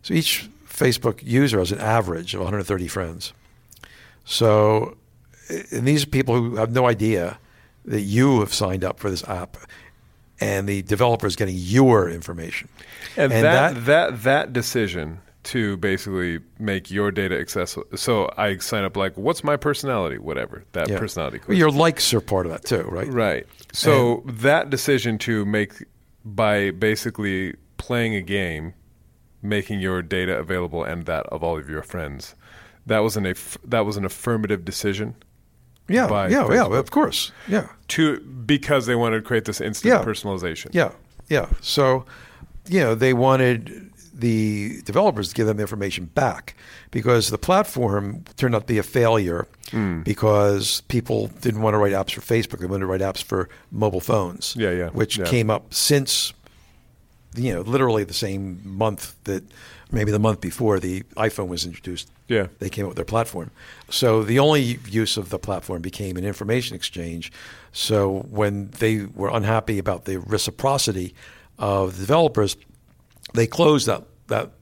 So each Facebook user has an average of 130 friends. So, and these are people who have no idea that you have signed up for this app, and the developer is getting your information. And, that, that that decision to basically make your data accessible. So I sign up like, what's my personality? Whatever that yeah. personality. Well, your likes are part of that too, right? Right. So that decision to make by basically playing a game, making your data available and that of all of your friends, that was an aff- that was an affirmative decision Yeah, yeah, yeah. Of course, yeah. to because they wanted to create this instant Yeah. personalization. Yeah, yeah. So, you know, they wanted the developers give them information back because the platform turned out to be a failure Hmm. because people didn't want to write apps for Facebook. They wanted to write apps for mobile phones. Yeah, yeah, Which yeah. came up since, you know, literally the same month that maybe the month before the iPhone was introduced. Yeah. They came up with their platform. So the only use of the platform became an information exchange. So when they were unhappy about the reciprocity of the developers, they closed that that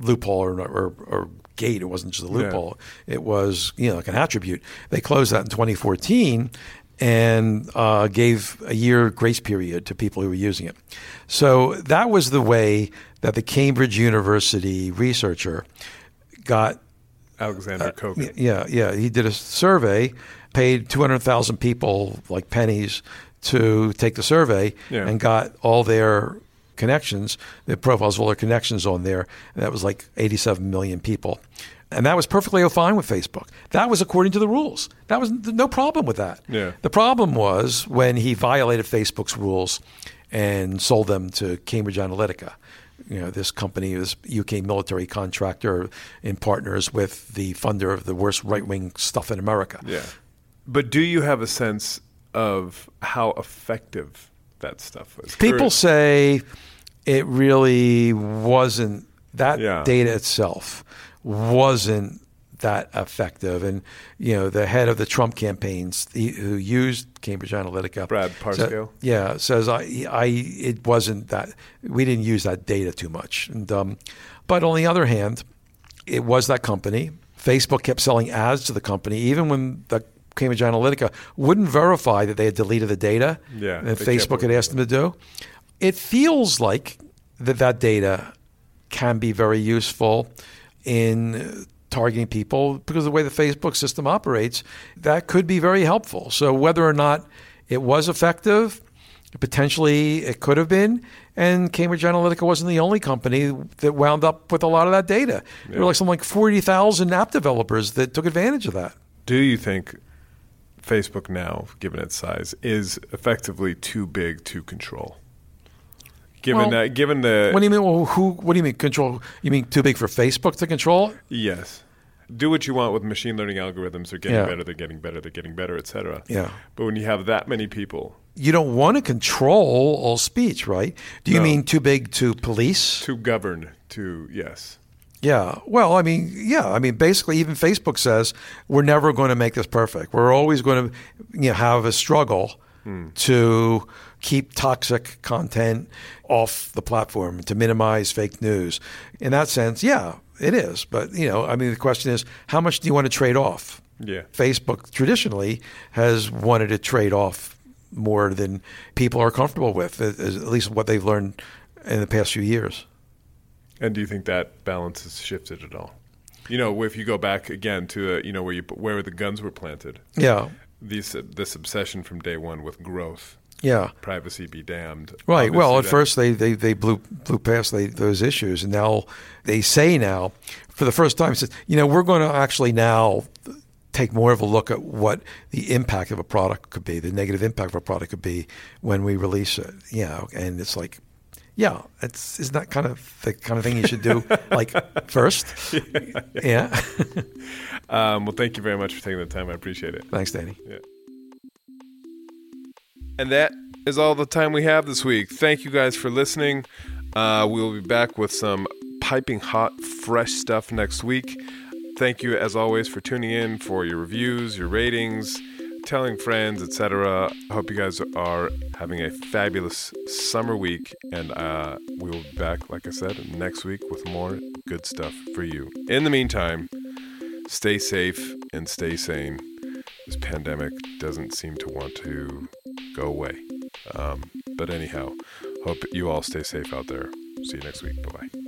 loophole or, or, or gate. It wasn't just a loophole; it was you know like an attribute. They closed that in 2014 and uh, gave a year grace period to people who were using it. So that was the way that the Cambridge University researcher got Alexander Koch. Yeah, yeah. He did a survey, paid 200,000 people like pennies to take the survey, Yeah. and got all their connections, the profiles of all their connections on there. And that was like 87 million people. And that was perfectly fine with Facebook. That was according to the rules. That was no problem with that. Yeah. The problem was when he violated Facebook's rules and sold them to Cambridge Analytica. You know, this company is UK military contractor in partners with the funder of the worst right wing stuff in America. Yeah. But do you have a sense of how effective that stuff was? People say it really wasn't that Yeah. data itself wasn't that effective. And you know, the head of the Trump campaigns the, who used Cambridge Analytica, Brad Parscale? yeah, says I, I, it wasn't that we didn't use that data too much. And um, but on the other hand, it was that company. Facebook kept selling ads to the company, even when the Cambridge Analytica wouldn't verify that they had deleted the data Yeah, that Facebook had asked them to do. It feels like that that data can be very useful in targeting people because of the way the Facebook system operates. That could be very helpful. So whether or not it was effective, potentially it could have been. And Cambridge Analytica wasn't the only company that wound up with a lot of that data. There were like something like 40,000 app developers that took advantage of that. Do you think Facebook now, given its size, is effectively too big to control? Given Well, that, given the What do you mean? Well, who? What do you mean control? You mean too big for Facebook to control? yes, do what you want with machine learning algorithms. They're getting Yeah. better. They're getting better. They're getting better, etc. Yeah. But when you have that many people You don't want to control all speech, right? Do you No. mean too big to police? to govern, to yes, Yeah. Well, I mean, yeah. I mean, basically, even Facebook says we're never going to make this perfect. We're always going to, you know, have a struggle to keep toxic content off the platform, to minimize fake news. In that sense, yeah, it is. But you know, I mean, the question is, how much do you want to trade off? yeah. Facebook traditionally has wanted to trade off more than people are comfortable with, at at least what they've learned in the past few years. And do you think that balance has shifted at all? You know, if you go back again to uh, you know where you where the guns were planted, Yeah. These this obsession from day one with growth, Yeah. privacy be damned. Right. Well, at that- first they, they, they blew blew past they, those issues, and now they say now, for the first time, says you know we're going to actually now take more of a look at what the impact of a product could be, the negative impact of a product could be when we release it. You know, and it's like, yeah, it's isn't that kind of the kind of thing you should do [LAUGHS] like first? yeah. [LAUGHS] Um, well, thank you very much for taking the time. I appreciate it. Thanks, Danny. Yeah. And that is all the time we have this week. Thank you guys for listening. Uh, we'll be back with some piping hot, fresh stuff next week. Thank you, as always, for tuning in, for your reviews, your ratings, telling friends, etc. Hope you guys are having a fabulous summer week, and uh, we will be back, like I said, next week with more good stuff for you. In the meantime, stay safe and stay sane. This pandemic doesn't seem to want to go away. Um, but anyhow, hope you all stay safe out there. See you next week. Bye bye.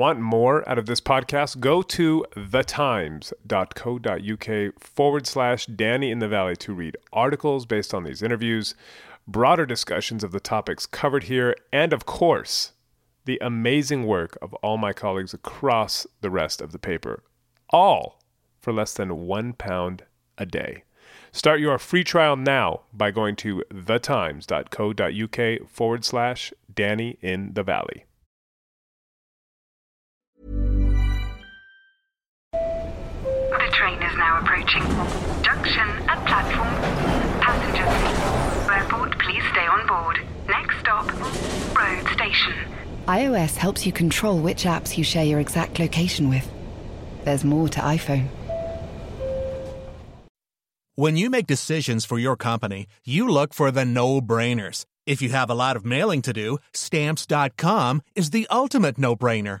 Want more out of this podcast? Go to thetimes.co.uk forward slash Danny in the Valley to read articles based on these interviews, broader discussions of the topics covered here, and of course, the amazing work of all my colleagues across the rest of the paper, all for less than one pound a day. Start your free trial now by going to thetimes.co.uk forward slash Danny in the Valley. Approaching. Junction at platform. Passengers. Airport, please stay on board. Next stop, road station. iOS helps you control which apps you share your exact location with. There's more to iPhone. When you make decisions for your company, you look for the no brainers. If you have a lot of mailing to do, stamps.com is the ultimate no brainer.